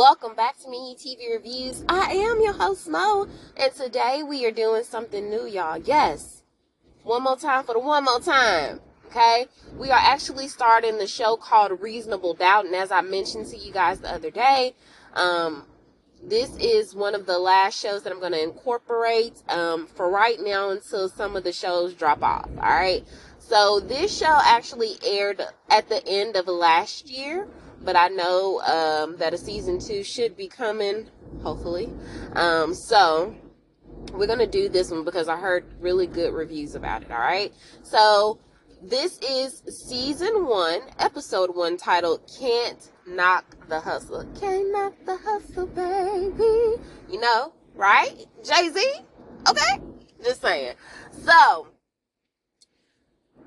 Welcome back to Mini TV Reviews. I am your host, Mo, and today we are doing something new, y'all. Yes, one more time for the one more time. Okay, we are actually starting the show called Reasonable Doubt, and as I mentioned to you guys the other day, um, this is one of the last shows that I'm going to incorporate um, for right now until some of the shows drop off. All right. So this show actually aired at the end of last year, but I know um, that a season two should be coming, hopefully. Um, so we're gonna do this one because I heard really good reviews about it. All right. So this is season one, episode one, titled "Can't Knock the Hustle." Can't knock the hustle, baby. You know, right? Jay Z. Okay. Just saying. So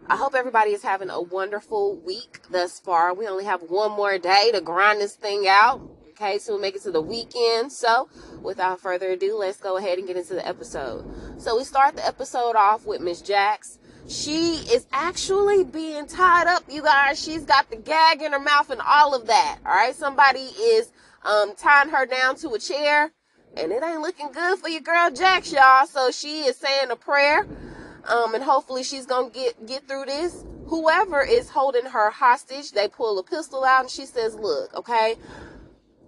I hope everybody is having a wonderful week thus far. We only have one more day to grind this thing out. Okay, so we'll make it to the weekend. So, without further ado, let's go ahead and get into the episode. So, we start the episode off with Miss Jax. She is actually being tied up, you guys. She's got the gag in her mouth and all of that. All right, somebody is um, tying her down to a chair, and it ain't looking good for your girl Jax, y'all. So, she is saying a prayer um, and hopefully she's gonna get get through this. Whoever is holding her hostage, they pull a pistol out and she says, "Look, okay,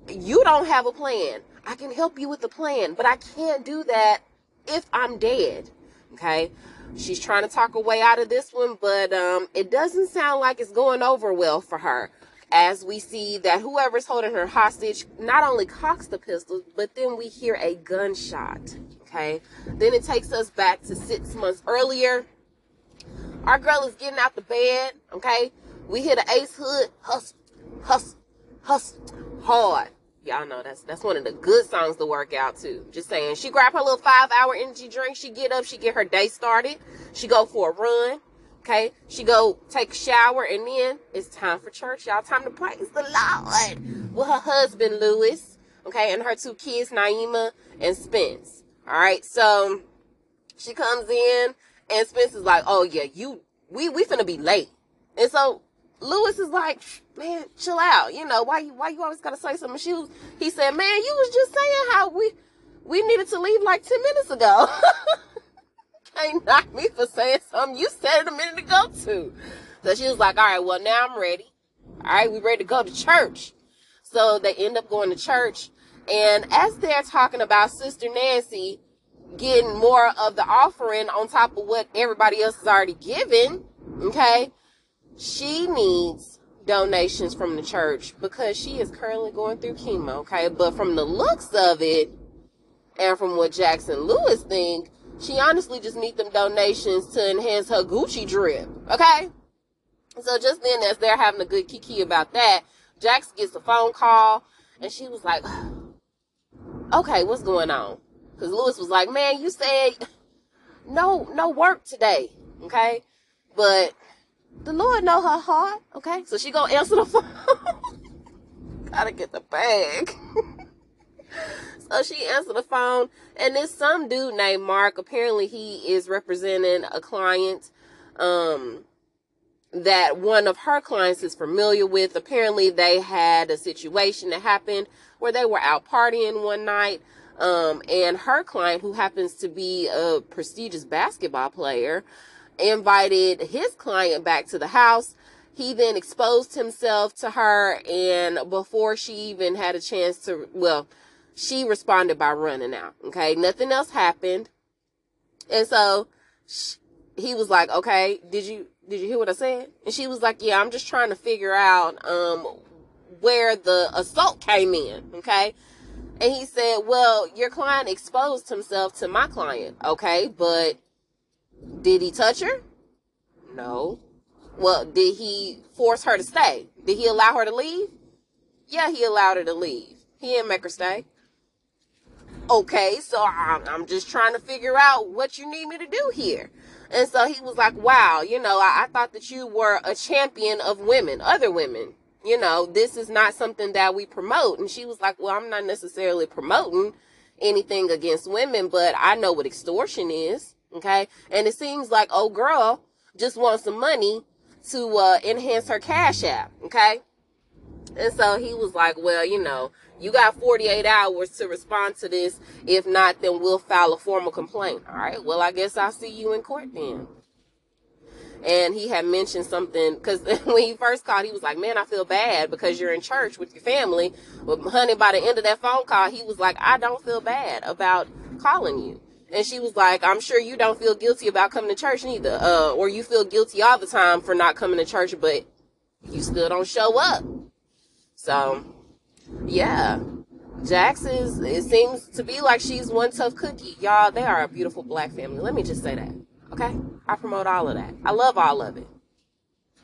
you don't have a plan. I can help you with the plan, but I can't do that if I'm dead." Okay. She's trying to talk her way out of this one, but um, it doesn't sound like it's going over well for her. As we see that whoever's holding her hostage not only cocks the pistol, but then we hear a gunshot. Okay. Then it takes us back to six months earlier. Our girl is getting out the bed. Okay. We hear the Ace Hood hustle, hustle, hustle hard. Y'all know that's that's one of the good songs to work out to. Just saying. She grab her little five hour energy drink. She get up. She get her day started. She go for a run. Okay. She go take a shower and then it's time for church. Y'all time to praise the Lord with her husband Lewis. Okay. And her two kids, Naima and Spence. All right. So she comes in and Spence is like, oh yeah, you, we, we finna be late. And so Lewis is like, man, chill out. You know, why you, why you always gotta say something? She was, he said, man, you was just saying how we, we needed to leave like 10 minutes ago. Can't knock me for saying something you said it a minute ago too. So she was like, all right, well now I'm ready. All right, we ready to go to church. So they end up going to church and as they're talking about Sister Nancy getting more of the offering on top of what everybody else is already given, okay, she needs donations from the church because she is currently going through chemo, okay? But from the looks of it and from what Jax and Lewis think, she honestly just needs them donations to enhance her Gucci drip, okay? So just then as they're having a good kiki about that, Jax gets a phone call and she was like, okay, what's going on? Because Lewis was like, man, you said no, no work today, okay? But the Lord know her heart, okay? So she gonna answer the phone. Gotta get the bag. so she answered the phone, and this some dude named Mark. Apparently, he is representing a client, um, that one of her clients is familiar with. Apparently, they had a situation that happened where they were out partying one night. Um, and her client, who happens to be a prestigious basketball player, invited his client back to the house. He then exposed himself to her, and before she even had a chance to, well, she responded by running out. Okay, nothing else happened, and so she, he was like, "Okay, did you did you hear what I said?" And she was like, "Yeah, I'm just trying to figure out um where the assault came in, okay? And he said, Well, your client exposed himself to my client, okay? But did he touch her? No. Well, did he force her to stay? Did he allow her to leave? Yeah, he allowed her to leave. He didn't make her stay. Okay, so I'm, I'm just trying to figure out what you need me to do here. And so he was like, Wow, you know, I, I thought that you were a champion of women, other women you know, this is not something that we promote. And she was like, well, I'm not necessarily promoting anything against women, but I know what extortion is. Okay. And it seems like, oh girl just wants some money to uh, enhance her cash app. Okay. And so he was like, well, you know, you got 48 hours to respond to this. If not, then we'll file a formal complaint. All right. Well, I guess I'll see you in court then. And he had mentioned something because when he first called, he was like, man, I feel bad because you're in church with your family. But honey, by the end of that phone call, he was like, I don't feel bad about calling you. And she was like, I'm sure you don't feel guilty about coming to church neither. Uh, or you feel guilty all the time for not coming to church, but you still don't show up. So, yeah. Is, it seems to be like she's one tough cookie. Y'all, they are a beautiful black family. Let me just say that. Okay? I promote all of that. I love all of it.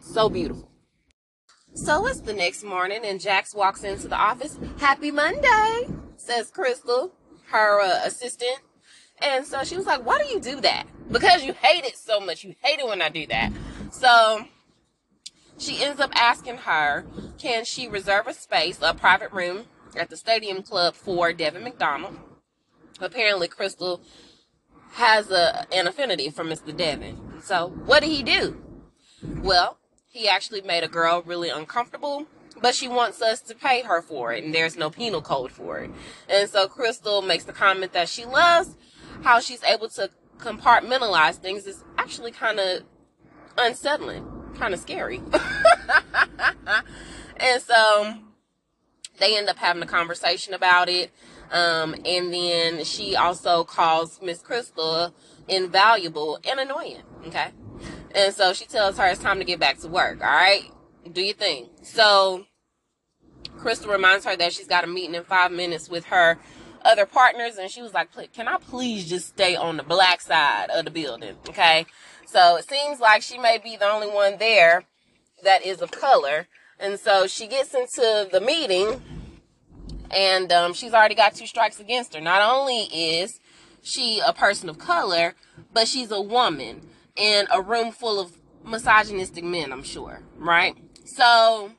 So beautiful. So it's the next morning, and Jax walks into the office. Happy Monday, says Crystal, her uh, assistant. And so she was like, Why do you do that? Because you hate it so much. You hate it when I do that. So she ends up asking her, Can she reserve a space, a private room at the Stadium Club for Devin McDonald? Apparently, Crystal has a, an affinity for Mr. Devin. So, what did he do? Well, he actually made a girl really uncomfortable, but she wants us to pay her for it, and there's no penal code for it. And so, Crystal makes the comment that she loves how she's able to compartmentalize things is actually kind of unsettling, kind of scary. and so, they end up having a conversation about it. Um, and then she also calls Miss Crystal invaluable and annoying. Okay. And so she tells her it's time to get back to work. All right. Do your thing. So Crystal reminds her that she's got a meeting in five minutes with her other partners. And she was like, can I please just stay on the black side of the building? Okay. So it seems like she may be the only one there that is of color. And so she gets into the meeting and um, she's already got two strikes against her. Not only is she a person of color, but she's a woman in a room full of misogynistic men, I'm sure, right? So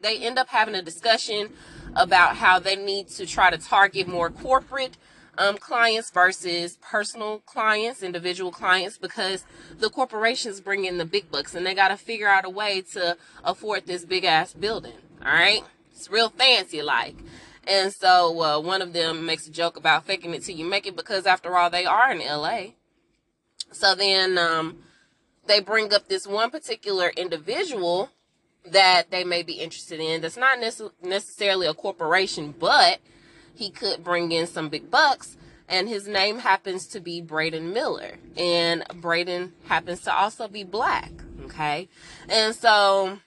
they end up having a discussion about how they need to try to target more corporate um, clients versus personal clients, individual clients, because the corporations bring in the big bucks and they got to figure out a way to afford this big ass building. All right. It's real fancy like. And so uh, one of them makes a joke about faking it till you make it because after all, they are in LA. So then um, they bring up this one particular individual that they may be interested in that's not nece- necessarily a corporation, but he could bring in some big bucks. And his name happens to be Braden Miller. And Braden happens to also be black. Okay. And so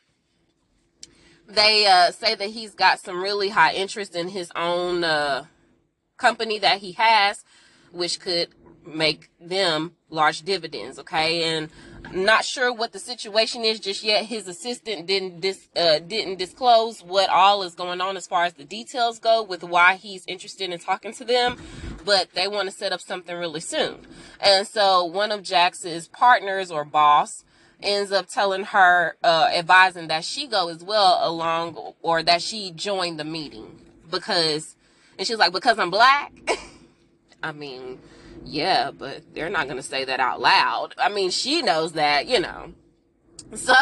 they uh, say that he's got some really high interest in his own uh, company that he has, which could make them large dividends. Okay, and not sure what the situation is just yet. His assistant didn't dis, uh, didn't disclose what all is going on as far as the details go with why he's interested in talking to them, but they want to set up something really soon. And so one of Jax's partners or boss ends up telling her, uh, advising that she go as well along or that she joined the meeting because, and she's like, because I'm black. I mean, yeah, but they're not going to say that out loud. I mean, she knows that, you know. So,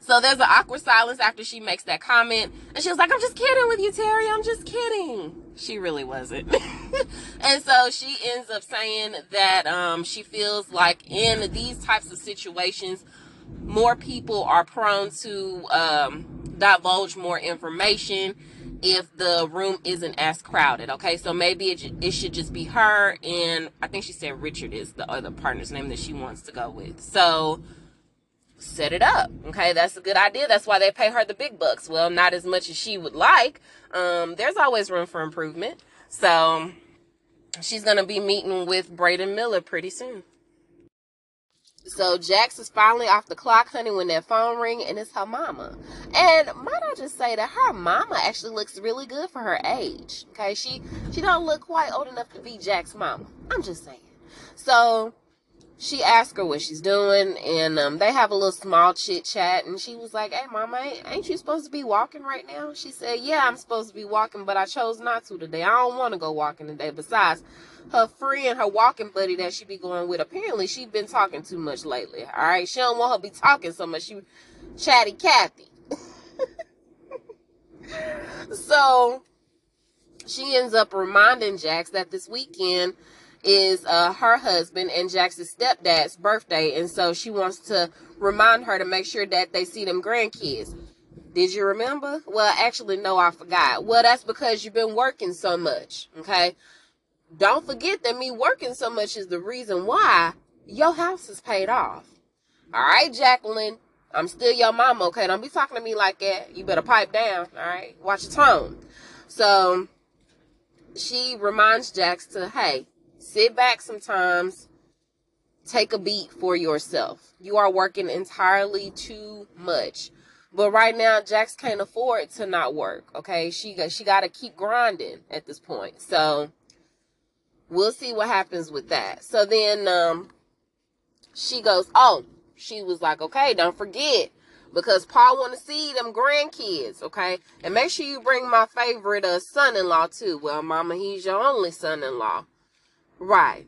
so there's an awkward silence after she makes that comment. And she was like, I'm just kidding with you, Terry. I'm just kidding. She really wasn't. and so she ends up saying that um, she feels like in these types of situations, more people are prone to um, divulge more information if the room isn't as crowded. Okay, so maybe it, it should just be her and I think she said Richard is the other partner's name that she wants to go with. So set it up. Okay, that's a good idea. That's why they pay her the big bucks. Well, not as much as she would like. Um, there's always room for improvement. So she's gonna be meeting with Braden Miller pretty soon. So Jax is finally off the clock, honey, when that phone ring, and it's her mama. And might I just say that her mama actually looks really good for her age. Okay, she she don't look quite old enough to be Jax's mama. I'm just saying. So she asked her what she's doing, and um, they have a little small chit chat. And she was like, "Hey, mama, ain't you supposed to be walking right now?" She said, "Yeah, I'm supposed to be walking, but I chose not to today. I don't want to go walking today. Besides, her friend, her walking buddy that she be going with, apparently she been talking too much lately. All right, she don't want her to be talking so much. She chatty Cathy." so she ends up reminding Jax that this weekend is uh, her husband and Jax's stepdad's birthday, and so she wants to remind her to make sure that they see them grandkids. Did you remember? Well, actually, no, I forgot. Well, that's because you've been working so much. Okay. Don't forget that me working so much is the reason why your house is paid off. All right, Jacqueline. I'm still your mama, okay? Don't be talking to me like that. You better pipe down, all right? Watch your tone. So she reminds Jax to, hey, sit back sometimes, take a beat for yourself. You are working entirely too much. But right now, Jax can't afford to not work. Okay, she got she got to keep grinding at this point. So we'll see what happens with that. So then, um, she goes, oh, she was like, okay, don't forget because Paul want to see them grandkids, okay? And make sure you bring my favorite uh, son-in-law too. Well, mama, he's your only son-in-law. Right.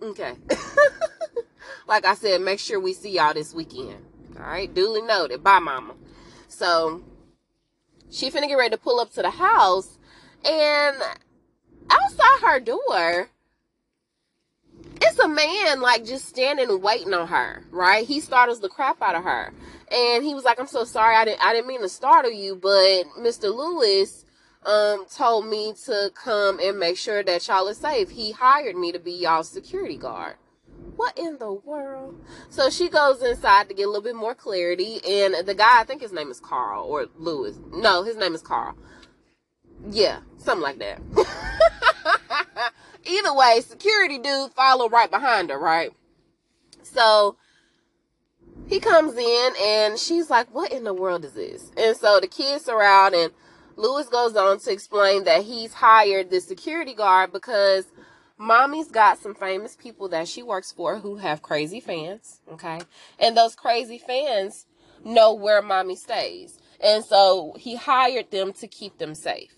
Okay. like I said, make sure we see y'all this weekend. All right, duly noted. Bye, mama. So she finna get ready to pull up to the house, and outside her door, it's a man like just standing waiting on her. Right? He startles the crap out of her, and he was like, "I'm so sorry. I didn't. I didn't mean to startle you, but Mr. Lewis." Um, told me to come and make sure that y'all are safe. He hired me to be y'all's security guard what in the world? So she goes inside to get a little bit more clarity. And the guy, I think his name is Carl or Lewis. No, his name is Carl. Yeah, something like that. Either way, security dude follow right behind her, right? So he comes in and she's like, What in the world is this? And so the kids are out and Lewis goes on to explain that he's hired the security guard because Mommy's got some famous people that she works for who have crazy fans, okay? And those crazy fans know where mommy stays. And so he hired them to keep them safe,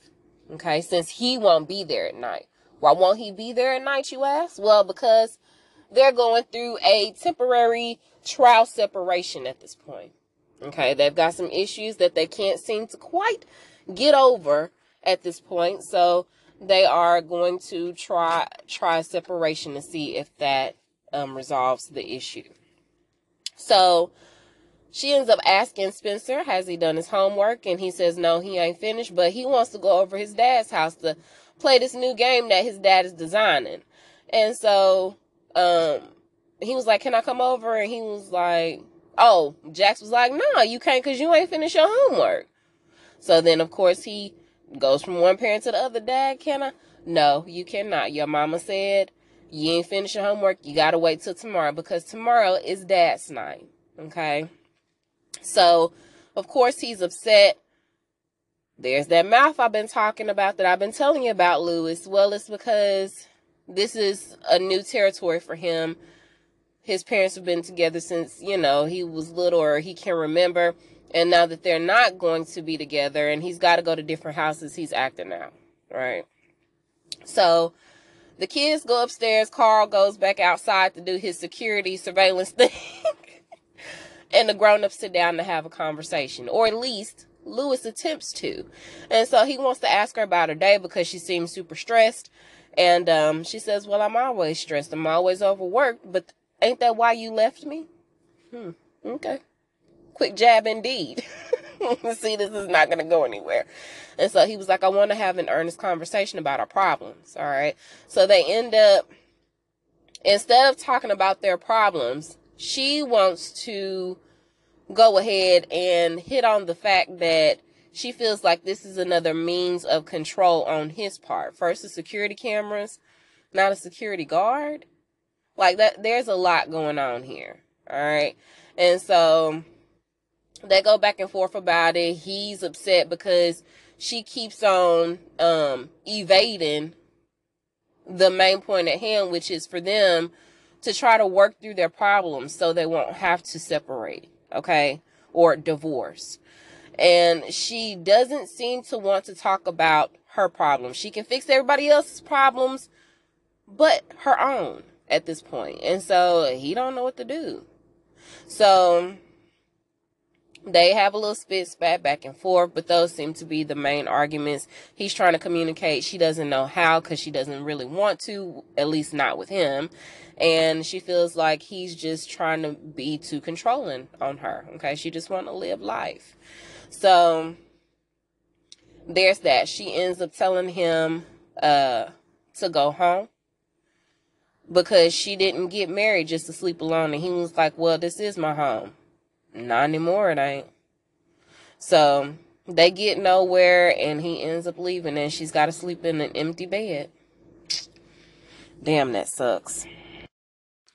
okay? Since he won't be there at night. Why won't he be there at night, you ask? Well, because they're going through a temporary trial separation at this point. Okay, they've got some issues that they can't seem to quite get over at this point. So they are going to try try separation to see if that um, resolves the issue. So she ends up asking Spencer, has he done his homework? And he says, no, he ain't finished, but he wants to go over his dad's house to play this new game that his dad is designing. And so, um, he was like, can I come over? And he was like, oh, Jax was like, no, you can't cause you ain't finished your homework. So then, of course, he goes from one parent to the other. Dad, can I? No, you cannot. Your mama said you ain't finished your homework. You gotta wait till tomorrow because tomorrow is dad's night. Okay. So, of course, he's upset. There's that mouth I've been talking about that I've been telling you about, Lewis. Well, it's because this is a new territory for him. His parents have been together since, you know, he was little or he can remember. And now that they're not going to be together and he's got to go to different houses, he's acting out, right? So the kids go upstairs. Carl goes back outside to do his security surveillance thing. and the grown ups sit down to have a conversation, or at least Lewis attempts to. And so he wants to ask her about her day because she seems super stressed. And um, she says, Well, I'm always stressed. I'm always overworked, but ain't that why you left me? Hmm. Okay quick jab indeed. See, this is not going to go anywhere. And so he was like, I want to have an earnest conversation about our problems. All right. So they end up, instead of talking about their problems, she wants to go ahead and hit on the fact that she feels like this is another means of control on his part. First, the security cameras, not a security guard. Like that, there's a lot going on here. All right. And so they go back and forth about it. He's upset because she keeps on um, evading the main point at hand, which is for them to try to work through their problems so they won't have to separate, okay, or divorce. And she doesn't seem to want to talk about her problems. She can fix everybody else's problems, but her own at this point. And so he don't know what to do. So they have a little spit spat back and forth, but those seem to be the main arguments. He's trying to communicate. She doesn't know how because she doesn't really want to, at least not with him. And she feels like he's just trying to be too controlling on her. Okay. She just want to live life. So there's that. She ends up telling him, uh, to go home because she didn't get married just to sleep alone. And he was like, well, this is my home. Not anymore, it ain't. So they get nowhere and he ends up leaving and she's got to sleep in an empty bed. Damn, that sucks.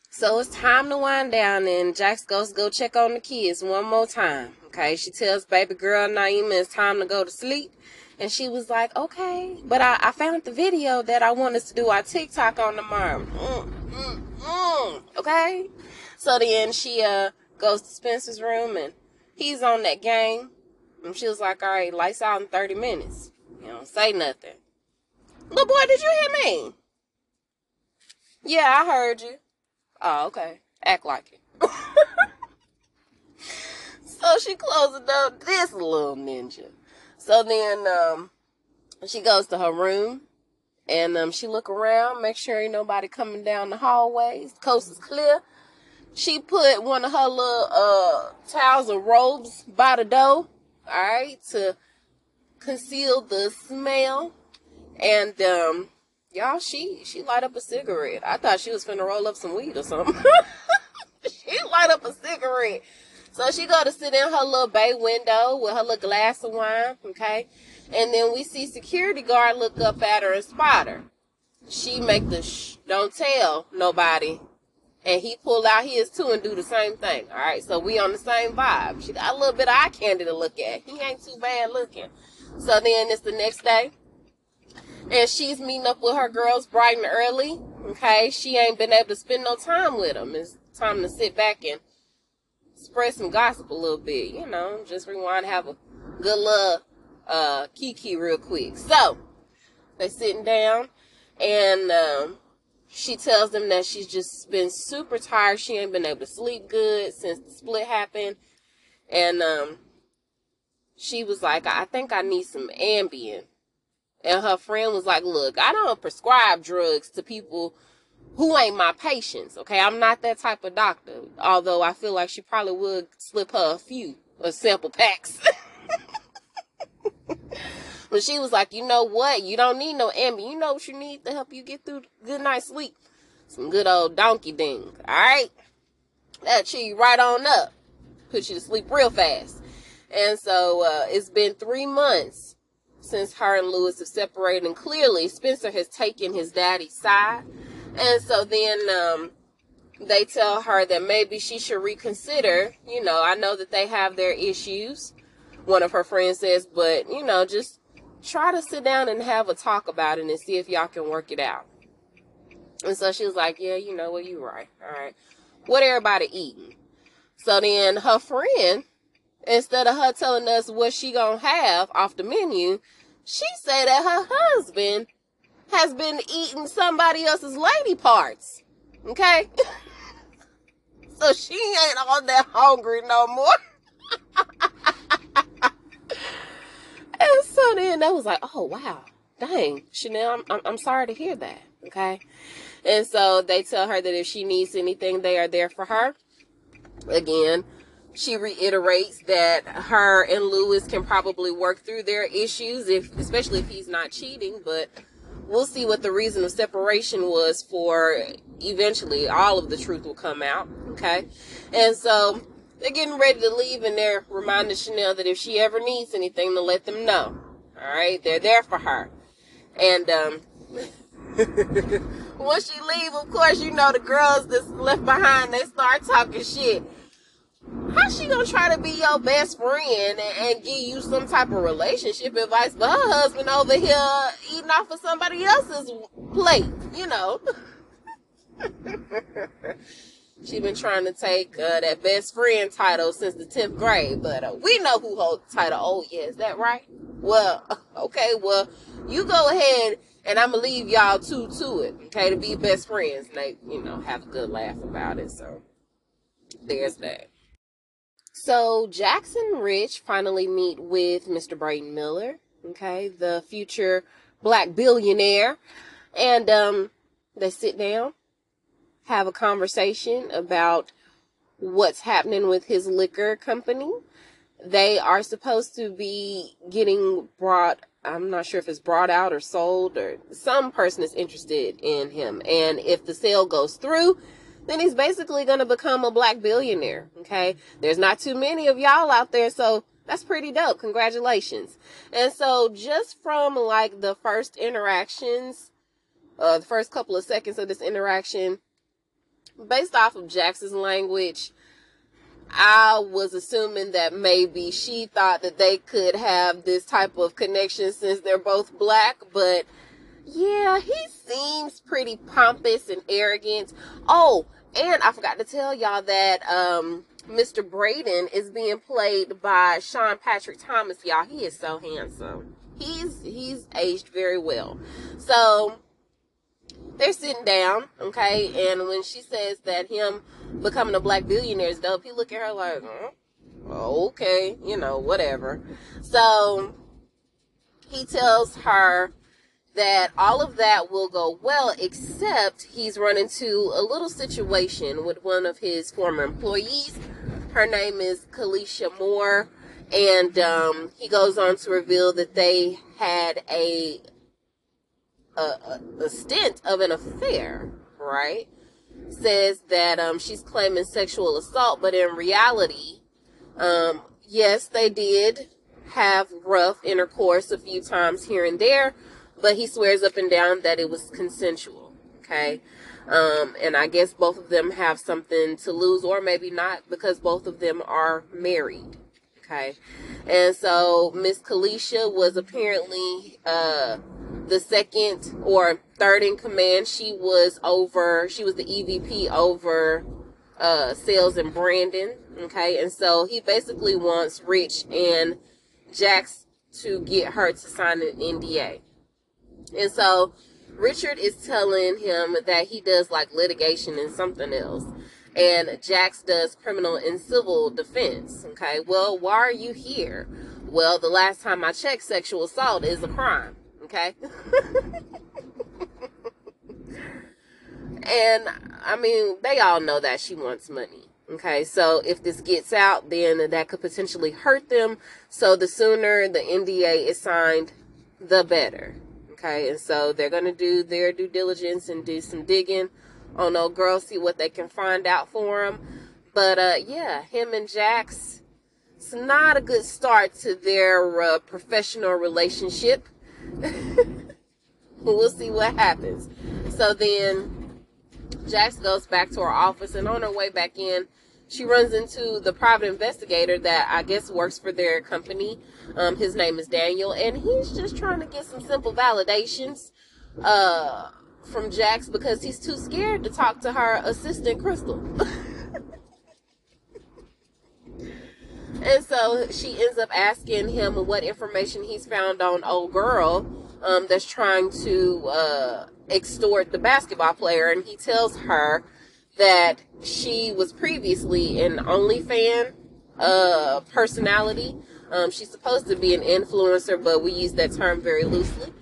So it's time to wind down and Jax goes to go check on the kids one more time. Okay, she tells baby girl Naima it's time to go to sleep. And she was like, okay. But I, I found the video that I want us to do our TikTok on tomorrow. Mm, mm, mm. Okay? So then she uh goes to Spencer's room and he's on that game. And she was like, all right, lights out in 30 minutes. You don't say nothing. Little boy, did you hear me? Yeah, I heard you. Oh, okay. Act like it. so she closes up this little ninja. So then um, she goes to her room and um, she look around, make sure ain't nobody coming down the hallways. Coast is clear she put one of her little uh towels or robes by the door, all right, to conceal the smell. And um, y'all, she she light up a cigarette. I thought she was finna roll up some weed or something. she light up a cigarette. So she go to sit in her little bay window with her little glass of wine, okay? And then we see security guard look up at her and spot her. She make the shh, don't tell nobody and he pull out his too and do the same thing. All right, so we on the same vibe. She got a little bit of eye candy to look at. He ain't too bad looking. So then it's the next day, and she's meeting up with her girls bright and early. Okay, she ain't been able to spend no time with them. It's time to sit back and spread some gossip a little bit. You know, just rewind, have a good little uh, kiki real quick. So they sitting down, and um, she tells them that she's just been super tired. She ain't been able to sleep good since the split happened. And um, she was like, I think I need some Ambien. And her friend was like, Look, I don't prescribe drugs to people who ain't my patients. Okay, I'm not that type of doctor. Although I feel like she probably would slip her a few a sample packs. But she was like, you know what? You don't need no Ambien. You know what you need to help you get through good night's sleep? Some good old donkey ding. All right? That cheer you right on up. Put you to sleep real fast. And so uh, it's been three months since her and Lewis have separated. And clearly, Spencer has taken his daddy's side. And so then um, they tell her that maybe she should reconsider. You know, I know that they have their issues. One of her friends says, but, you know, just try to sit down and have a talk about it and see if y'all can work it out. And so she was like, yeah, you know what, you right. All right. What everybody eating? So then her friend, instead of her telling us what she gonna have off the menu, she said that her husband has been eating somebody else's lady parts. Okay? so she ain't all that hungry no more. So then I was like, oh, wow. Dang, Chanel, I'm, I'm, I'm sorry to hear that. Okay. And so they tell her that if she needs anything, they are there for her. Again, she reiterates that her and Lewis can probably work through their issues if especially if he's not cheating, but we'll see what the reason of separation was for eventually all of the truth will come out. Okay. And so they're getting ready to leave and they're reminding Chanel that if she ever needs anything to let them know. All right, they're there for her. And um once she leave, of course, you know the girls that's left behind, they start talking shit. How's she gonna try to be your best friend and, and give you some type of relationship advice, but her husband over here eating off of somebody else's plate, you know? She been trying to take uh, that best friend title since the 10th grade, but uh, we know who holds the title. Oh, yeah, is that right? Well, okay, well, you go ahead and I'm gonna leave y'all two to it, okay, to be best friends. And they, you know, have a good laugh about it. So there's that. So Jax and Rich finally meet with Mr. Braden Miller, okay, the future black billionaire, and um, they sit down, have a conversation about what's happening with his liquor company. They are supposed to be getting brought I'm not sure if it's brought out or sold or some person is interested in him. And if the sale goes through, then he's basically going to become a black billionaire. Okay. There's not too many of y'all out there. So that's pretty dope. Congratulations. And so just from like the first interactions, uh, the first couple of seconds of this interaction, based off of Jackson's language, I was assuming that maybe she thought that they could have this type of connection since they're both black, but yeah, he seems pretty pompous and arrogant. Oh, and I forgot to tell y'all that um, Mr. Braden is being played by Sean Patrick Thomas. Y'all, he is so handsome. He's he's aged very well. So they're sitting down, okay, and when she says that him becoming a black billionaire is dope, he look at her like, oh, okay, you know, whatever. So he tells her that all of that will go well, except he's run into a little situation with one of his former employees. Her name is Kalisha Moore, and um, he goes on to reveal that they had a a, a, stint of an affair, right? Says that um, she's claiming sexual assault, but in reality, um, yes, they did have rough intercourse a few times here and there, but he swears up and down that it was consensual. Okay. Um, and I guess both of them have something to lose, or maybe not, because both of them are married. Okay. And so Miss Kalisha was apparently uh, the second or third in command. She was over, she was the EVP over uh, sales and branding. Okay. And so he basically wants Rich and Jax to get her to sign an NDA. And so Richard is telling him that he does like litigation and something else. And Jax does criminal and civil defense. Okay. Well, why are you here? Well, the last time I checked, sexual assault is a crime okay? and I mean, they all know that she wants money. Okay, so if this gets out, then that could potentially hurt them. So the sooner the NDA is signed, the better. Okay, and so they're going to do their due diligence and do some digging on old girl, see what they can find out for him. But uh, yeah, him and Jax, it's not a good start to their uh, professional relationship. we'll see what happens. So then Jax goes back to her office, and on her way back in, she runs into the private investigator that I guess works for their company. Um, his name is Daniel, and he's just trying to get some simple validations uh, from Jax because he's too scared to talk to her assistant, Crystal. And so she ends up asking him what information he's found on old girl um, that's trying to uh, extort the basketball player. And he tells her that she was previously an OnlyFan uh, personality. Um, she's supposed to be an influencer, but we use that term very loosely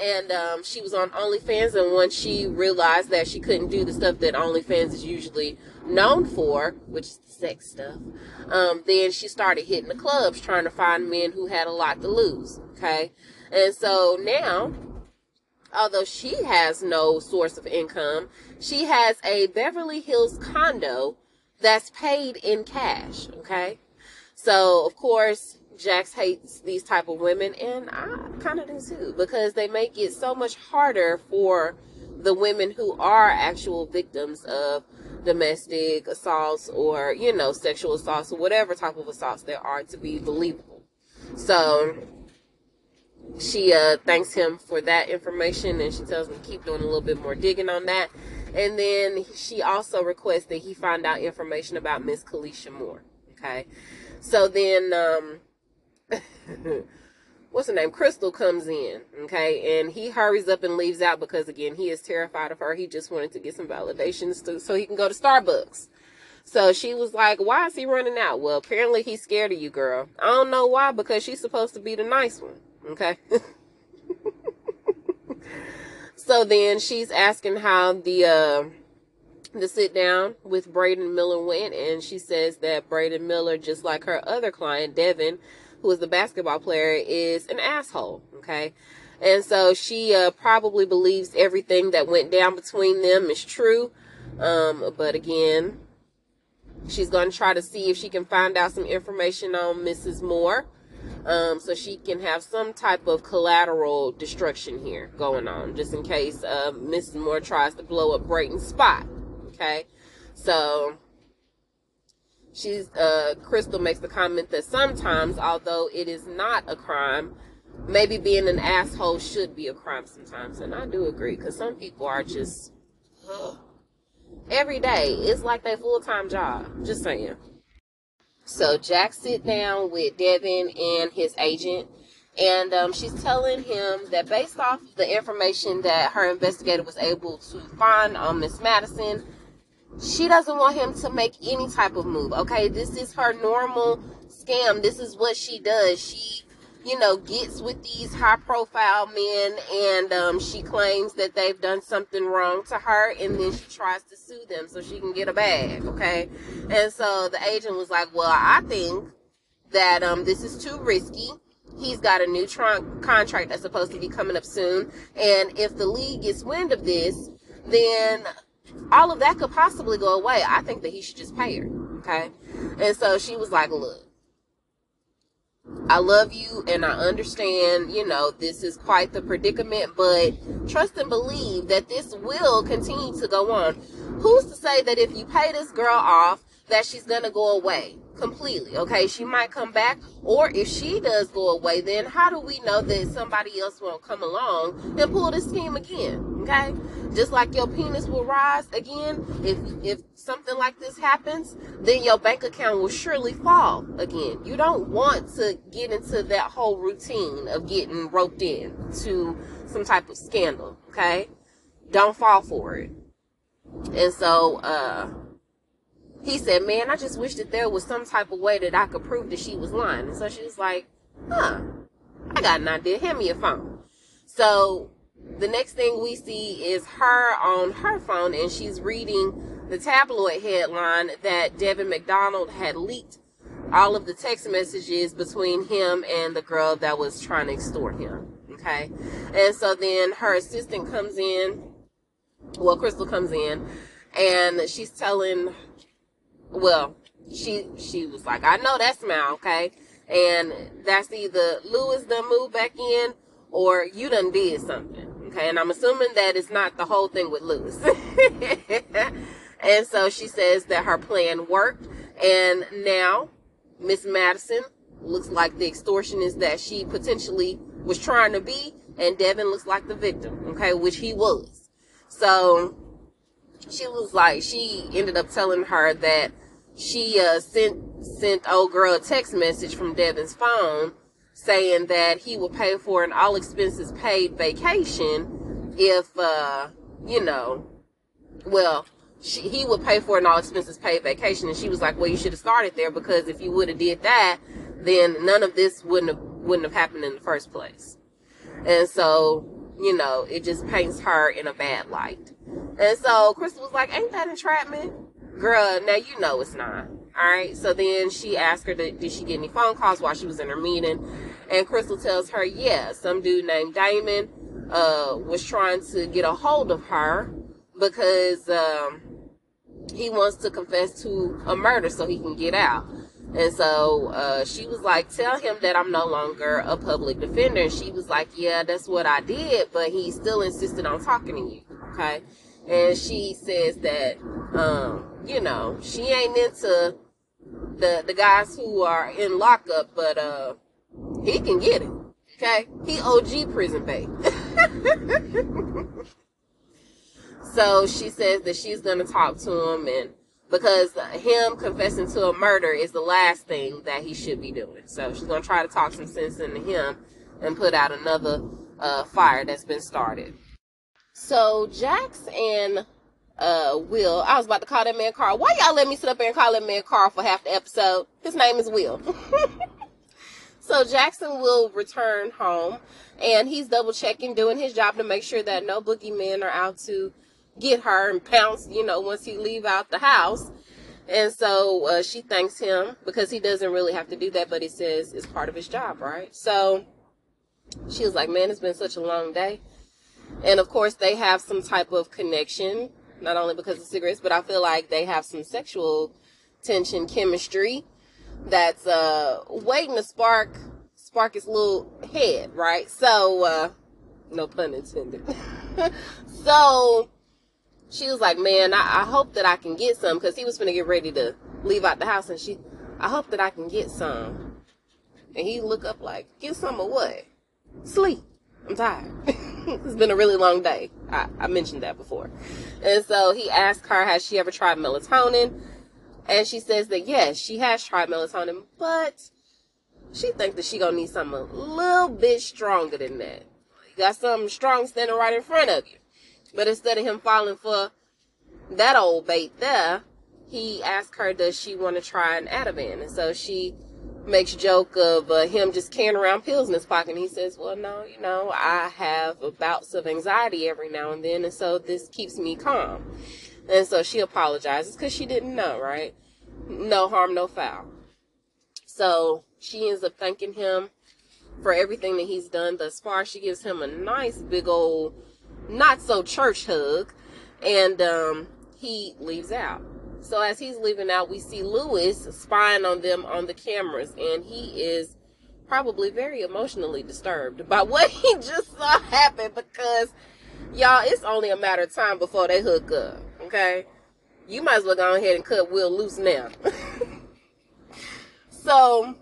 and um, she was on OnlyFans. And once she realized that she couldn't do the stuff that OnlyFans is usually known for, which is the sex stuff, um, then she started hitting the clubs trying to find men who had a lot to lose. Okay, and so now, although she has no source of income, she has a Beverly Hills condo that's paid in cash. Okay, so of course Jax hates these type of women, and I kind of do too, because they make it so much harder for the women who are actual victims of domestic assaults or you know sexual assaults or whatever type of assaults there are to be believable. So she uh, thanks him for that information, and she tells him to keep doing a little bit more digging on that. And then she also requests that he find out information about Miss Kalisha Moore. Okay, so then um, what's her name? Crystal comes in, okay, and he hurries up and leaves out because again he is terrified of her. He just wanted to get some validations to, so he can go to Starbucks. So she was like, Why is he running out? Well, apparently he's scared of you, girl. I don't know why, because she's supposed to be the nice one. Okay. so then she's asking how the uh the sit down with Braden Miller went, and she says that Braden Miller, just like her other client, Devin, who is the basketball player, is an asshole. Okay. And so she uh, probably believes everything that went down between them is true. Um, but again, she's going to try to see if she can find out some information on Mrs. Moore. Um, so she can have some type of collateral destruction here going on, just in case uh, Mrs. Moore tries to blow up Braden's spot. Okay, so she's uh, Crystal makes the comment that sometimes, although it is not a crime, maybe being an asshole should be a crime sometimes, and I do agree because some people are just ugh, every day. It's like their full time job. Just saying. So Jack sit down with Devin and his agent, and um, she's telling him that based off the information that her investigator was able to find on Miss Madison, she doesn't want him to make any type of move. Okay, this is her normal scam. This is what she does. She you know, gets with these high profile men and um, she claims that they've done something wrong to her and then she tries to sue them so she can get a bag, okay? And so the agent was like, well, I think that um, this is too risky. He's got a new trunk contract that's supposed to be coming up soon. And if the league gets wind of this, then all of that could possibly go away. I think that he should just pay her, okay? And so she was like, look, I love you and I understand, you know, this is quite the predicament, but trust and believe that this will continue to go on. Who's to say that if you pay this girl off, that she's going to go away completely? Okay, she might come back, or if she does go away, then how do we know that somebody else won't come along and pull the scheme again? Okay, just like your penis will rise again, if if something like this happens, then your bank account will surely fall again. You don't want to get into that whole routine of getting roped in to some type of scandal. Okay, don't fall for it. And so, uh, he said, Man, I just wish that there was some type of way that I could prove that she was lying. And so she was like, Huh, I got an idea. Hand me your phone. So the next thing we see is her on her phone and she's reading the tabloid headline that Devin McDonald had leaked all of the text messages between him and the girl that was trying to extort him. Okay. And so then her assistant comes in. Well, Crystal comes in and she's telling, well, she, she was like, I know that smell. Okay. And that's either Lewis done moved back in or you done did something. Okay, and I'm assuming that it's not the whole thing with Lewis. and so she says that her plan worked, and now Miss Madison looks like the extortionist that she potentially was trying to be, and Devin looks like the victim, okay, which he was. So she was like, she ended up telling her that she uh, sent sent old girl a text message from Devin's phone saying that he would pay for an all expenses paid vacation if, uh, you know, well, she, he would pay for an all expenses paid vacation. And she was like, well, you should have started there because if you would have did that, then none of this wouldn't have, wouldn't have happened in the first place. And so, you know, it just paints her in a bad light. And so Crystal was like, ain't that entrapment? Girl, now you know it's not. All right. So then she asked her, did she get any phone calls while she was in her meeting? And Crystal tells her, yeah, some dude named Damon uh, was trying to get a hold of her because um, he wants to confess to a murder so he can get out. And so uh, she was like, Tell him that I'm no longer a public defender. And she was like, Yeah, that's what I did, but he still insisted on talking to you. Okay. And she says that, um, you know, she ain't into the the guys who are in lockup, but uh, he can get it. Okay, he OG prison bait. so she says that she's gonna talk to him, and because him confessing to a murder is the last thing that he should be doing. So she's gonna try to talk some sense into him and put out another uh, fire that's been started. So Jax and uh, Will. I was about to call that man Carl. Why y'all let me sit up there and call that man Carl for half the episode? His name is Will. so Jax and will return home and he's double checking, doing his job to make sure that no boogeymen are out to get her and pounce, you know, once he leave out the house. And so uh, she thanks him because he doesn't really have to do that, but he says it's part of his job, right? So she was like, man, it's been such a long day. And of course, they have some type of connection, not only because of cigarettes, but I feel like they have some sexual tension chemistry that's uh, waiting to spark spark his little head, right? So, uh, no pun intended. so she was like, man, I, I hope that I can get some because he was to get ready to leave out the house. And she, I hope that I can get some. And he look up like, get some of what? Sleep. I'm tired. it's been a really long day. I, I mentioned that before. And so he asked her, has she ever tried melatonin? And she says that yes, she has tried melatonin, but she thinks that she gonna need something a little bit stronger than that. You got something strong standing right in front of you. But instead of him falling for that old bait there, he asked her, does she want to try an Ativan? And so she makes joke of uh, him just carrying around pills in his pocket. And he says, well, no, you know, I have bouts of anxiety every now and then. And so this keeps me calm. And so she apologizes because she didn't know, right? No harm, no foul. So she ends up thanking him for everything that he's done thus far. She gives him a nice big old not so church hug, and um, he leaves out. So as he's leaving out, we see Lewis spying on them on the cameras, and he is probably very emotionally disturbed by what he just saw happen because y'all, it's only a matter of time before they hook up. Okay, you might as well go ahead and cut Will loose now. so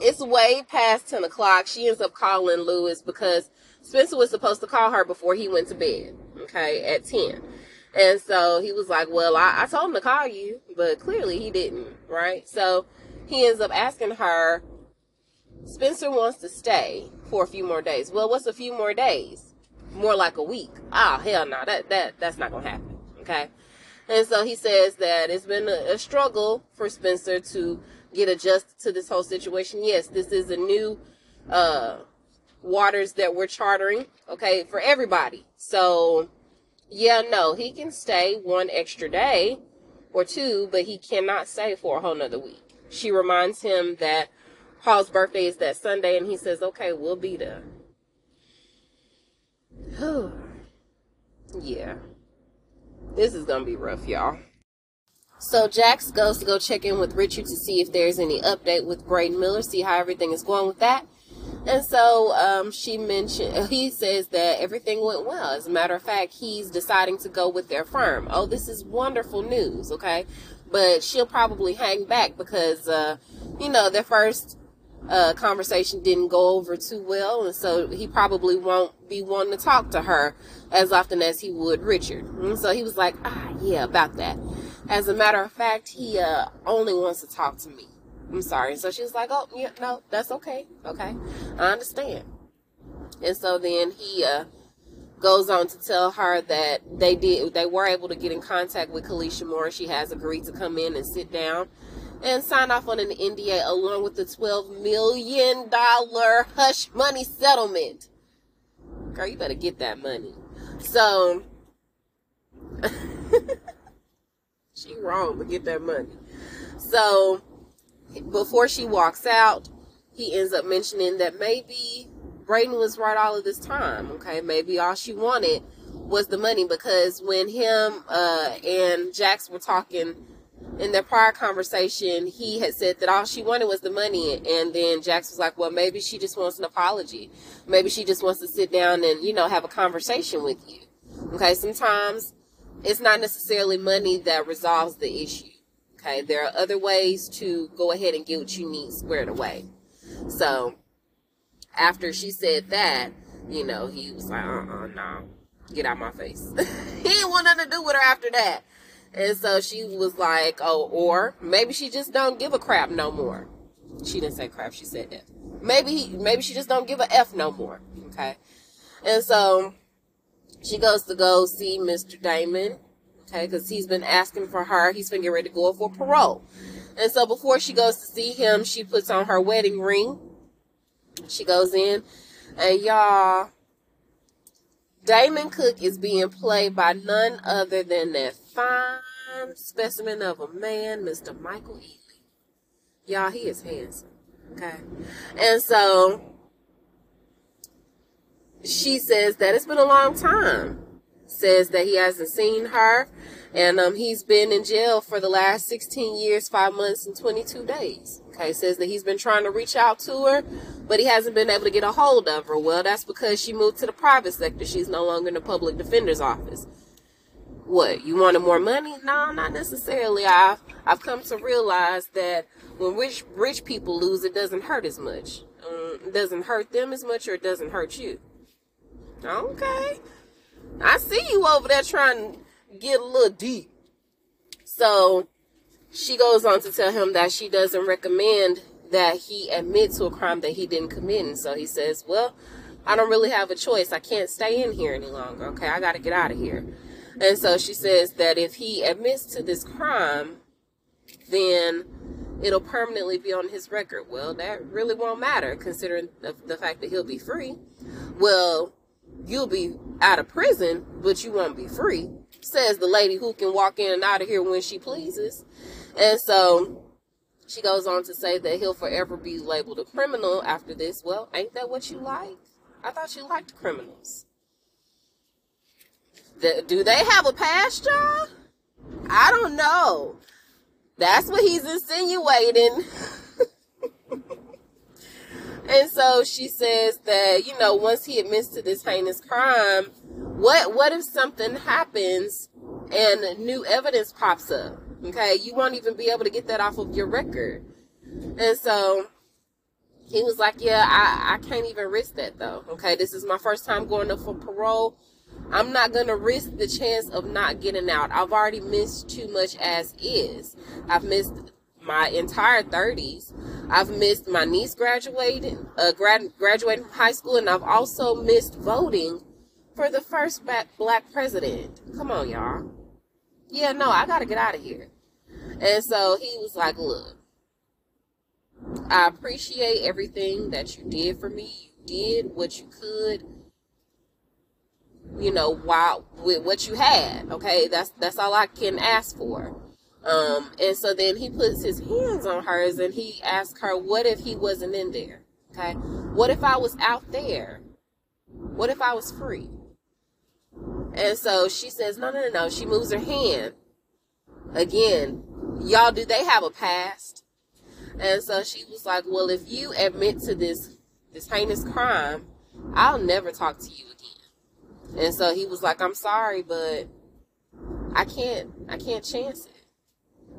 it's way past 10 o'clock. She ends up calling Lewis because Spencer was supposed to call her before he went to bed, okay, at 10. And so he was like, Well, I, I told him to call you, but clearly he didn't, right? So he ends up asking her, Spencer wants to stay for a few more days. Well, what's a few more days? More like a week. Oh, hell no, that, that, that's not to happen, okay? And so he says that it's been a, a struggle for Spencer to get adjusted to this whole situation. Yes, this is a new, uh, waters that we're chartering, okay, for everybody. So, yeah, no, he can stay one extra day or two, but he cannot stay for a whole nother week. She reminds him that Paul's birthday is that Sunday, and he says, okay, we'll be there. yeah. This is gonna be rough, y'all. So Jax goes to go check in with Richard to see if there's any update with Braden Miller, see how everything is going with that. And so um, she mentioned, he says that everything went well. As a matter of fact, he's deciding to go with their firm. Oh, this is wonderful news, okay? But she'll probably hang back because, uh, you know, their first uh, conversation didn't go over too well. And so he probably won't be wanting to talk to her as often as he would Richard. And so he was like, ah, yeah, about that. As a matter of fact, he uh, only wants to talk to me. I'm sorry. So she was like, oh, yeah, no, that's okay. Okay. I understand. And so then he uh, goes on to tell her that they did, they were able to get in contact with Kalisha Moore. She has agreed to come in and sit down and sign off on an NDA along with the $12 million hush money settlement. Girl, you better get that money. So, she wrong, but get that money. So, before she walks out, he ends up mentioning that maybe Braden was right all of this time. Okay, maybe all she wanted was the money because when him uh, and Jax were talking in their prior conversation, he had said that all she wanted was the money, and then Jax was like, "Well, maybe she just wants an apology. Maybe she just wants to sit down and you know have a conversation with you." Okay, sometimes it's not necessarily money that resolves the issue. Okay, there are other ways to go ahead and get what you need squared away. So after she said that, you know, he was like, uh uh no, get out my face. he didn't want nothing to do with her after that. And so she was like, oh, or maybe she just don't give a crap no more. She didn't say crap, she said that. Maybe maybe she just don't give a F no more. Okay. And so she goes to go see Mr. Damon Okay, because he's been asking for her. He's been getting ready to go for parole. And so before she goes to see him, she puts on her wedding ring. She goes in, and y'all, Damon Cook is being played by none other than that fine specimen of a man, Mr. Michael Ealy. Y'all, he is handsome. Okay. And so she says that it's been a long time. Says that he hasn't seen her and um, he's been in jail for the last 16 years, 5 months, and 22 days. Okay, says that he's been trying to reach out to her, but he hasn't been able to get a hold of her. Well, that's because she moved to the private sector. She's no longer in the public defender's office. What, you wanted more money? No, not necessarily. I've, I've come to realize that when rich, rich people lose, it doesn't hurt as much. Um, it doesn't hurt them as much or it doesn't hurt you. Okay. I see you over there trying to get a little deep. So she goes on to tell him that she doesn't recommend that he admit to a crime that he didn't commit. And so he says, Well, I don't really have a choice. I can't stay in here any longer. Okay, I got to get out of here. And so she says that if he admits to this crime, then it'll permanently be on his record. Well, that really won't matter considering the, the fact that he'll be free. Well, you'll be out of prison, but you won't be free says the lady who can walk in and out of here when she pleases. And so she goes on to say that he'll forever be labeled a criminal after this. Well, ain't that what you like? I thought you liked criminals. Do they have a past? I don't know. That's what he's insinuating. and so she says that, you know, once he admits to this heinous crime, what what if something happens and new evidence pops up? Okay, you won't even be able to get that off of your record. And so he was like, Yeah, I, I can't even risk that though. Okay, this is my first time going up for parole. I'm not gonna risk the chance of not getting out. I've already missed too much as is. I've missed my entire 30s. I've missed my niece graduating, uh, grad, graduating from high school, and I've also missed voting for the first black president. Come on, y'all. Yeah, no, I gotta get out of here. And so he was like, Look, I appreciate everything that you did for me. You did what you could, you know, with what you had. Okay, that's that's all I can ask for. Um, and so then he puts his hands on hers and he asks her, What if he wasn't in there? Okay. What if I was out there? What if I was free? And so she says, no, no, no, no. She moves her hand. Again, y'all, do they have a past? And so she was like, well, if you admit to this, this heinous crime, I'll never talk to you again. And so he was like, I'm sorry, but I can't, I can't chance it.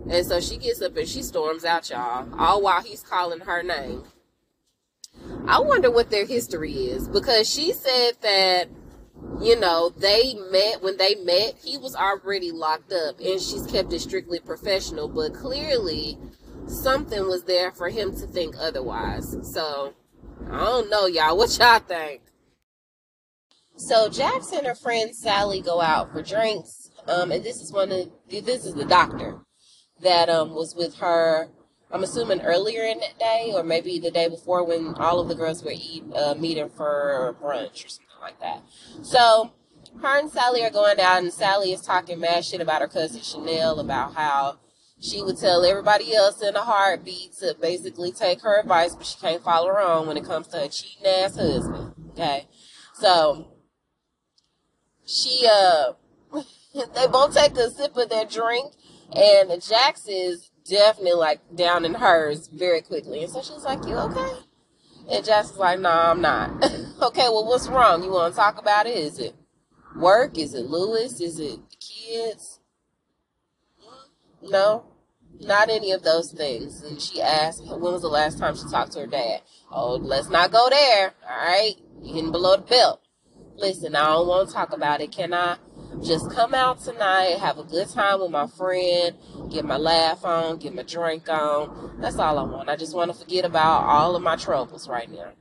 And so she gets up and she storms out, y'all, all while he's calling her name. I wonder what their history is because she said that you know, they met when they met, he was already locked up and she's kept it strictly professional, but clearly something was there for him to think otherwise. So, I don't know, y'all. What y'all think? So, Jackson and her friend Sally go out for drinks. Um, and this is one of this is the doctor that um was with her. I'm assuming earlier in that day, or maybe the day before, when all of the girls were eat uh, meeting for brunch or something like that. So her and Sally are going out, and Sally is talking mad shit about her cousin Chanel about how she would tell everybody else in a heartbeat to basically take her advice, but she can't follow her own when it comes to a cheating ass husband. Okay, so she uh, they both take a sip of their drink, and Jax is definitely like down in hers very quickly, and so she's like, "You okay?" And Jax is like, no, nah, I'm not. okay, well, what's wrong? You want to talk about it? Is it work? Is it Lewis? Is it the kids? No, not any of those things. And she asked, when was the last time she talked to her dad? Oh, let's not go there. All right, you hitting below the belt. Listen, I don't want to talk about it. Can I just come out tonight, have a good time with my friend, get my laugh on, get my drink on. That's all I want. I just want to forget about all of my troubles right now.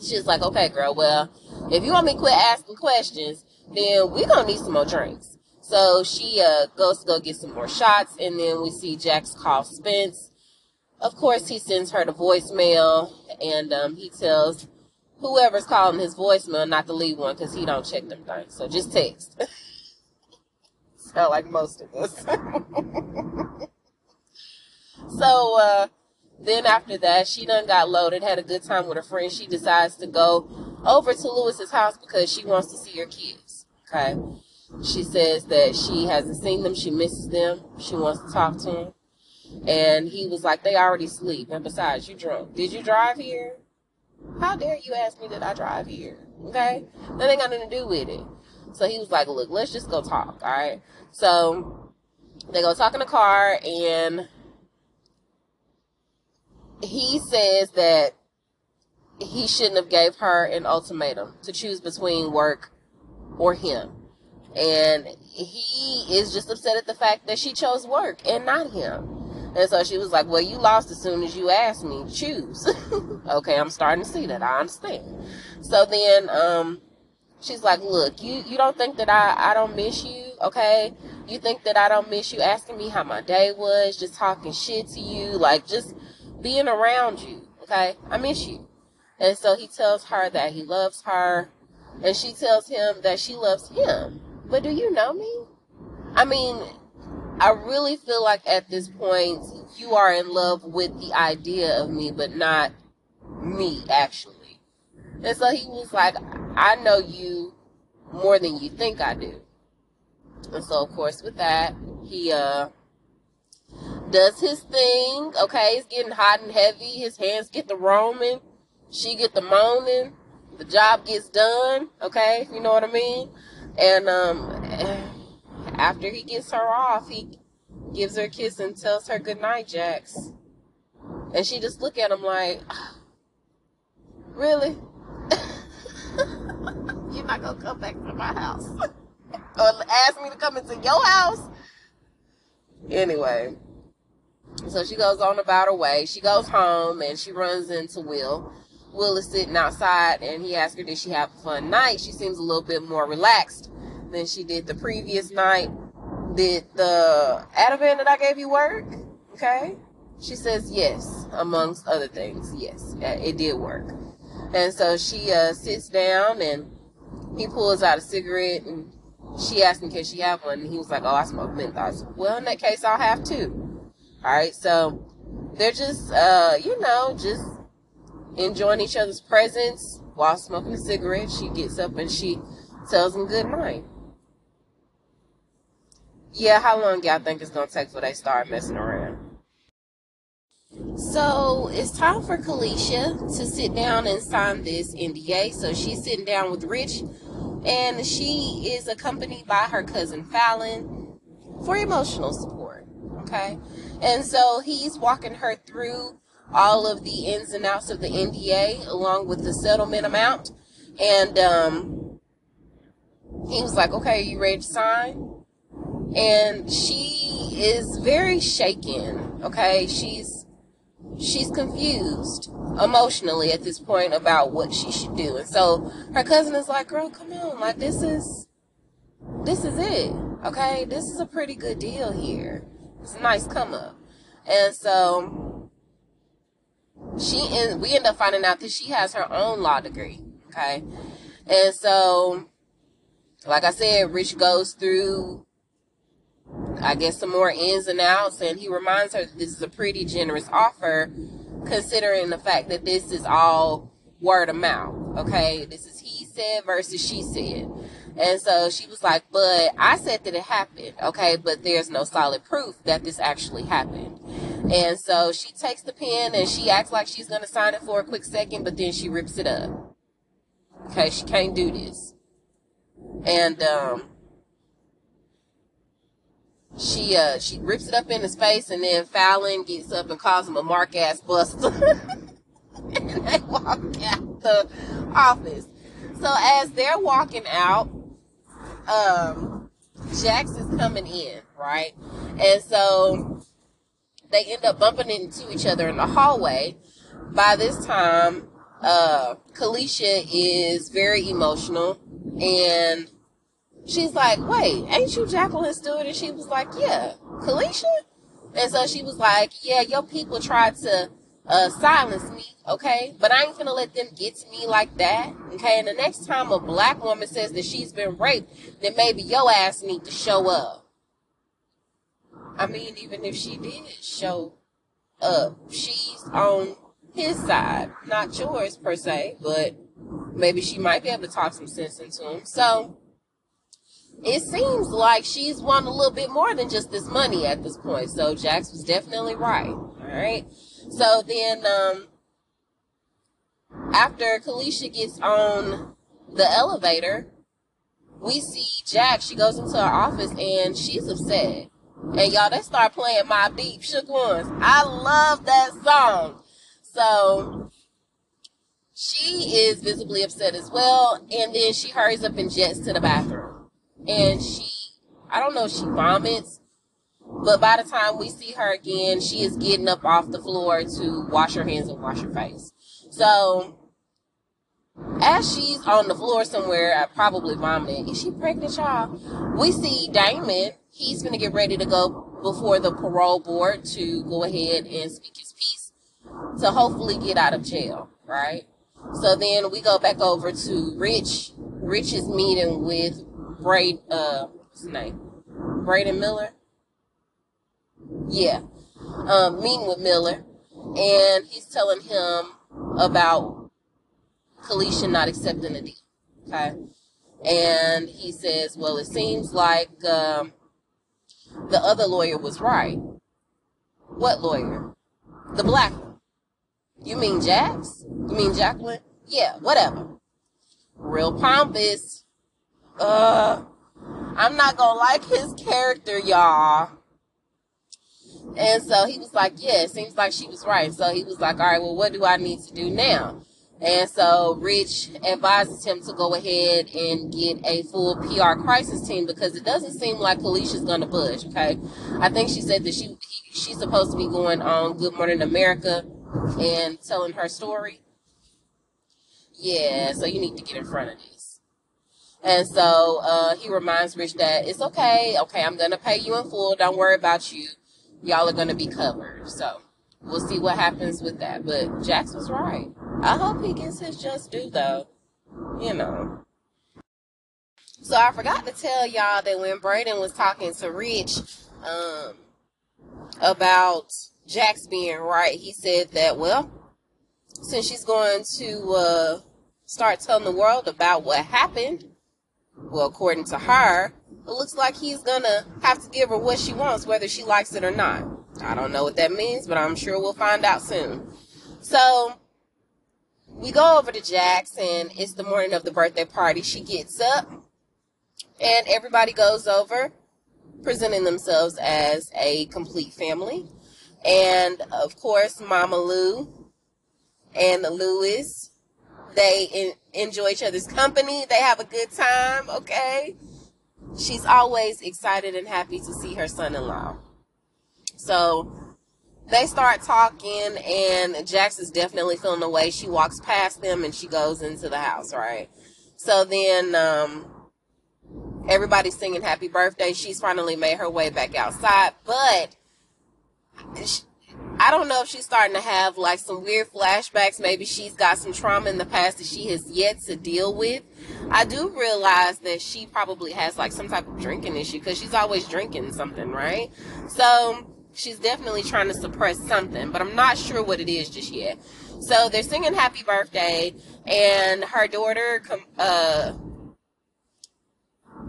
She's like, okay, girl, well, if you want me to quit asking questions, then we're going to need some more drinks. So she uh, goes to go get some more shots, and then we see Jax call Spence. Of course, he sends her the voicemail, and um, he tells whoever's calling his voicemail not to leave one because he don't check them things. So just text. Sound like most of us. so uh, then after that, she done got loaded, had a good time with her friend. She decides to go over to Lewis's house because she wants to see her kids. Okay. She says that she hasn't seen them, she misses them, she wants to talk to them. And he was like, They already sleep. And besides, you drunk. Did you drive here? How dare you ask me that I drive here? Okay? That ain't got nothing to do with it. So he was like, Look, let's just go talk, all right? So they go talk in the car, and he says that he shouldn't have gave her an ultimatum to choose between work or him and he is just upset at the fact that she chose work and not him and so she was like well you lost as soon as you asked me. Choose. Okay i'm starting to see that. I understand. So then um she's like look you you don't think that i i don't miss you okay? You think that i don't miss you asking me how my day was just talking shit to you like just being around you okay? I miss you. And so he tells her that he loves her and she tells him that she loves him. But do you know me? I mean, I really feel like at this point you are in love with the idea of me, but not me actually. And so he was like, I know you more than you think I do. And so of course with that, he uh does his thing. Okay, it's getting hot and heavy. His hands get the roaming. She get the moaning. The job gets done. Okay, you know what I mean? And um, after he gets her off, he gives her a kiss and tells her good night, Jax. And she just look at him like, really? You're not gonna come back to my house or ask me to come into your house? Anyway, so she goes on about her way. She goes home and she runs into Will. Will is sitting outside and he asks her, Did she have a fun night? She seems a little bit more relaxed than she did the previous night. Did the Ativan that I gave you work? Okay. She says yes, amongst other things. Yes, it did work. And so she uh, sits down and he pulls out a cigarette and she asked him, Can she have one? And he was like, Oh, I smoke menthols. Well, in that case, I'll have two. All right. So they're just, uh, you know, just enjoying each other's presence while smoking a cigarette. She gets up and she tells him good night. Yeah, how long y'all think it's gonna take for they start messing around? So it's time for Kalisha to sit down and sign this NDA. So she's sitting down with Rich, and she is accompanied by her cousin Fallon for emotional support. Okay, and so he's walking her through all of the ins and outs of the NDA along with the settlement amount. And um, he was like, Okay, are you ready to sign? And she is very shaken. Okay, she's she's confused emotionally at this point about what she should do. And so her cousin is like, Girl, come on, like this is this is it. Okay, this is a pretty good deal here. It's a nice come up. And so she and we end up finding out that she has her own law degree. Okay. And so, like I said, Rich goes through, I guess, some more ins and outs, and he reminds her that this is a pretty generous offer, considering the fact that this is all word of mouth. Okay. This is he said versus she said. And so she was like, but I said that it happened. Okay. But there's no solid proof that this actually happened. And so she takes the pen and she acts like she's going to sign it for a quick second, but then she rips it up. Okay, she can't do this. And um, she uh she rips it up in his face, and then Fallon gets up and calls him a mark ass buster. and they walk out the office. So as they're walking out, um, Jax is coming in, right? And so they end up bumping into each other in the hallway. By this time, uh, Kalisha is very emotional and she's like, wait, ain't you Jacqueline Stewart? And she was like, yeah, Kalisha? And so she was like, yeah, your people tried to uh, silence me, okay? But I ain't gonna let them get to me like that, okay? And the next time a black woman says that she's been raped, then maybe your ass need to show up. I mean, even if she did show up, she's on his side, not yours per se, but maybe she might be able to talk some sense into him. So it seems like she's won a little bit more than just this money at this point. So Jax was definitely right. All right. So then, um, after Kalisha gets on the elevator, we see Jack. She goes into her office and she's upset. And y'all, they start playing Mobb Deep, Shook Ones. I love that song. So she is visibly upset as well. And then she hurries up and jets to the bathroom. And she, I don't know if she vomits, but by the time we see her again, she is getting up off the floor to wash her hands and wash her face. So as she's on the floor somewhere, I probably vomiting. Is she pregnant, y'all? We see Damon. He's gonna get ready to go before the parole board to go ahead and speak his piece to hopefully get out of jail, right? So then we go back over to Rich. Rich is meeting with Braid, uh, what's his name? Braden Miller. Yeah, um, meeting with Miller, and he's telling him about Kalisha not accepting the deal. Okay, and he says, "Well, it seems like um, the other lawyer was right." What lawyer? The black one. You mean Jax? You mean Jacqueline? Yeah, whatever. Real pompous. Uh, I'm not gonna like his character, y'all. And so he was like, Yeah, it seems like she was right. So he was like, All right, well, what do I need to do now? And so Rich advises him to go ahead and get a full PR crisis team because it doesn't seem like Kalisha's gonna budge. Okay, I think she said that she he, she's supposed to be going on Good Morning America and telling her story. Yeah, so you need to get in front of this. And so uh, he reminds Rich that it's okay. Okay, I'm gonna pay you in full. Don't worry about you. Y'all are gonna be covered. So we'll see what happens with that. But Jax was right. I hope he gets his just due, though. You know. So I forgot to tell y'all that when Braden was talking to Rich um, about Jax being right, he said that, well, since she's going to uh, start telling the world about what happened, well, according to her, it looks like he's gonna have to give her what she wants, whether she likes it or not. I don't know what that means, but I'm sure we'll find out soon. So we go over to Jax, and it's the morning of the birthday party. She gets up, and everybody goes over, presenting themselves as a complete family. And of course, Mama Lou and Lewis, they in, enjoy each other's company. They have a good time, okay? She's always excited and happy to see her son in law. So they start talking, and Jax is definitely feeling the way. She walks past them and she goes into the house, right? So then um, everybody's singing happy birthday. She's finally made her way back outside, but she, I don't know if she's starting to have like some weird flashbacks. Maybe she's got some trauma in the past that she has yet to deal with. I do realize that she probably has like some type of drinking issue because she's always drinking something, right? So she's definitely trying to suppress something, but I'm not sure what it is just yet. So they're singing happy birthday, and her daughter, uh,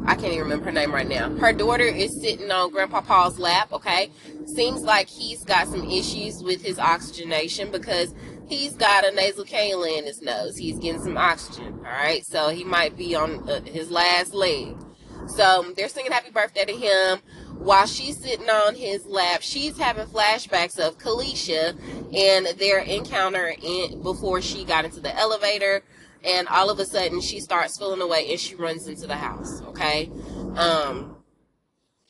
I can't even remember her name right now. Her daughter is sitting on Grandpa Paul's lap, okay? Seems like he's got some issues with his oxygenation because he's got a nasal cannula in his nose. He's getting some oxygen, all right? So he might be on uh, his last leg. So they're singing happy birthday to him while she's sitting on his lap, she's having flashbacks of Kalisha and their encounter in before she got into the elevator. And all of a sudden, she starts feeling away and she runs into the house. Okay. Um,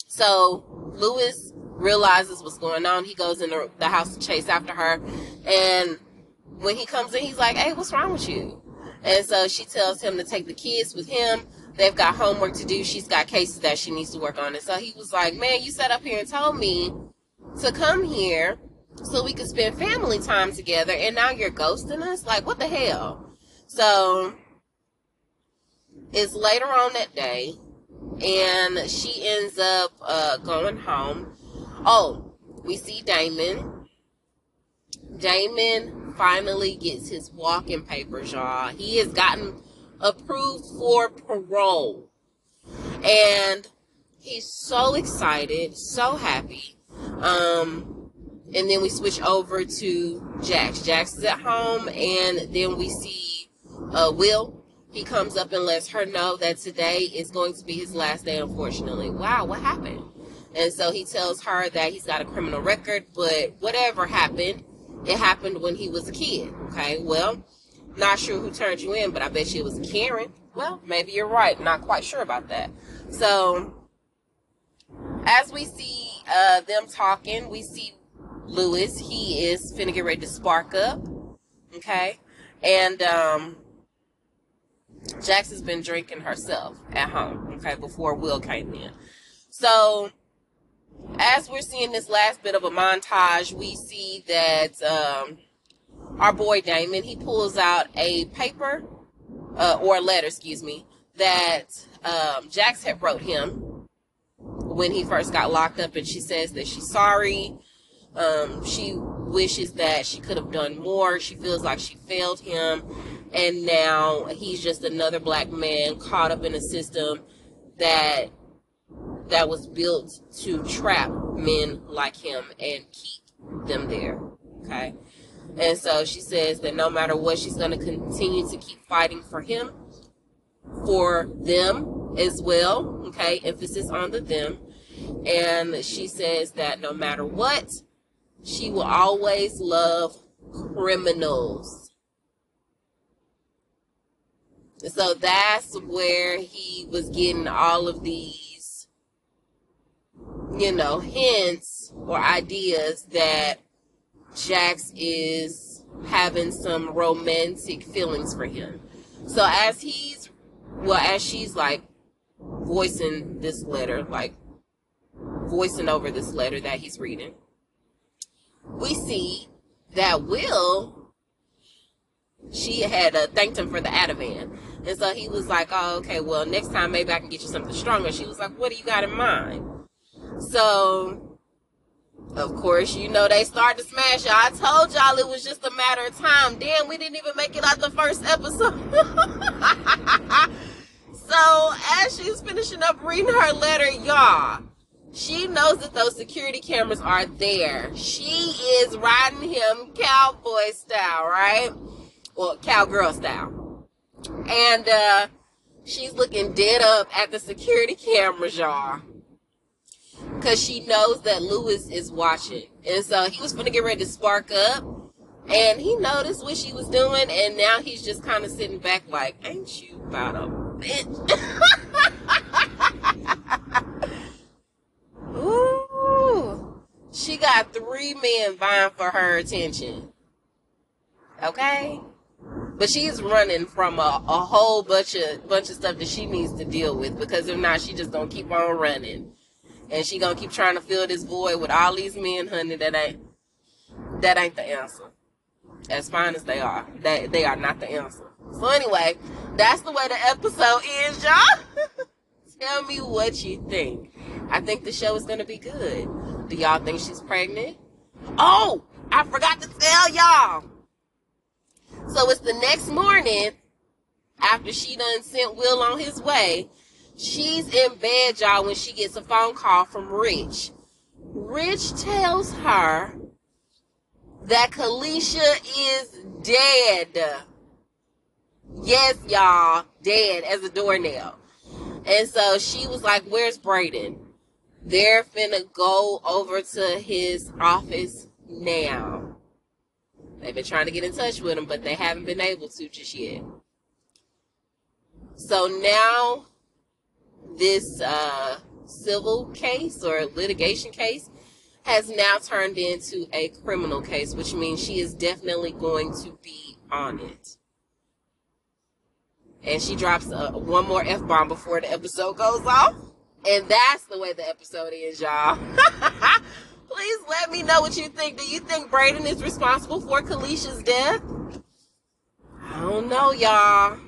so Lewis realizes what's going on. He goes in the, house to chase after her. And when he comes in, he's like, Hey, what's wrong with you? And so she tells him to take the kids with him they've got homework to do. She's got cases that she needs to work on. And so he was like, Man, you sat up here and told me to come here so we could spend family time together, and now you're ghosting us? Like, what the hell? So it's later on that day, and she ends up uh, going home. Oh, we see Damon. Damon finally gets his walking papers, y'all. He has gotten approved for parole. And he's so excited, so happy. Um, and then we switch over to Jax. Jax is at home, and then we see uh, Will. He comes up and lets her know that today is going to be his last day, unfortunately. Wow, what happened? And so he tells her that he's got a criminal record, but whatever happened, it happened when he was a kid. Okay, well, not sure who turned you in, but I bet you it was Karen. Well, maybe you're right. Not quite sure about that. So, as we see uh, them talking, we see Lewis. He is finna get ready to spark up. Okay, and um, Jax has been drinking herself at home. Okay, before Will came in. So, as we're seeing this last bit of a montage, we see that. Um, our boy Damon, he pulls out a paper uh, or a letter, excuse me, that um, Jax had wrote him when he first got locked up, and she says that she's sorry. Um, she wishes that she could have done more. She feels like she failed him, and now he's just another black man caught up in a system that that was built to trap men like him and keep them there. Okay. And so she says that no matter what, she's going to continue to keep fighting for him, for them as well. Okay, emphasis on the them. And she says that no matter what, she will always love criminals. So that's where he was getting all of these, you know, hints or ideas that Jax is having some romantic feelings for him. So as he's, well, as she's like voicing this letter, like voicing over this letter that he's reading, we see that Will, she had uh, thanked him for the Ativan. And so he was like, oh, okay, well, next time maybe I can get you something stronger. She was like, what do you got in mind? So of course, you know they started to smash y'all. I told y'all it was just a matter of time. Damn, we didn't even make it out the first episode. so as she's finishing up reading her letter, y'all, she knows that those security cameras are there. She is riding him cowboy style, right? Well, cowgirl style. And uh she's looking dead up at the security cameras, y'all because she knows that Lewis is watching. And so he was going to get ready to spark up. And he noticed what she was doing. And now he's just kind of sitting back like, ain't you about a bitch? Ooh. She got three men vying for her attention. Okay? But she's running from a, a whole bunch of bunch of stuff that she needs to deal with because if not, she just gonna keep on running and she gonna keep trying to fill this void with all these men, honey. That ain't that ain't the answer. As fine as they are, they they are not the answer. So anyway, that's the way the episode ends, y'all. Tell me what you think. I think the show is gonna be good. Do y'all think she's pregnant? Oh, I forgot to tell y'all. So it's the next morning after she done sent Will on his way She's in bed, y'all, when she gets a phone call from Rich. Rich tells her that Kalisha is dead. Yes, y'all, dead as a doornail. And so she was like, Where's Braden? They're finna go over to his office now. They've been trying to get in touch with him, but they haven't been able to just yet. So now this uh, civil case or litigation case has now turned into a criminal case, which means she is definitely going to be on it. and she drops uh, one more f bomb before the episode goes off, and that's the way the episode is, y'all. Please let me know what you think. Do you think Braden is responsible for Kalisha's death? I don't know, y'all.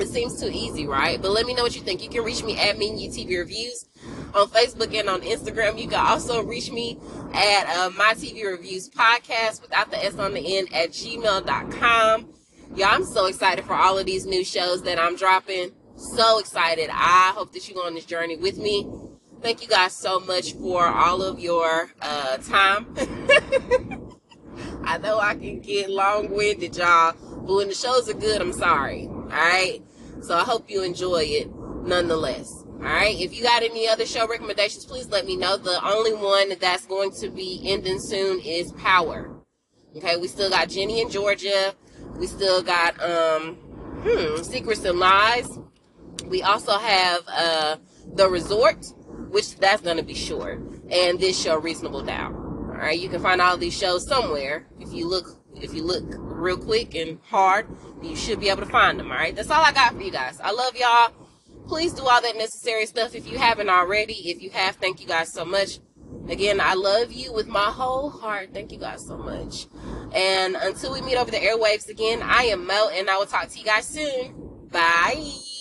It seems too easy, right? But let me know what you think. You can reach me at Mean TV Reviews on Facebook and on Instagram. You can also reach me at uh, My TV Reviews Podcast without the S on the end at gmail.com. Yeah, I'm so excited for all of these new shows that I'm dropping. So excited. I hope that you go on this journey with me. Thank you guys so much for all of your uh, time. I know I can get long winded, y'all, but when the shows are good, I'm sorry. All right. So I hope you enjoy it nonetheless. All right. If you got any other show recommendations, please let me know. The only one that's going to be ending soon is Power. Okay. We still got Ginny in Georgia. We still got um hmm Secrets and Lies. We also have uh The Resort which that's going to be short, and this show Reasonable Doubt. All right, you can find all these shows somewhere if you look if you look real quick and hard. You should be able to find them. All right, that's all I got for you guys. I love y'all. Please do all that necessary stuff if you haven't already. If you have, thank you guys so much. Again, I love you with my whole heart. Thank you guys so much. And until we meet over the airwaves again, I am Mel, and I will talk to you guys soon. Bye.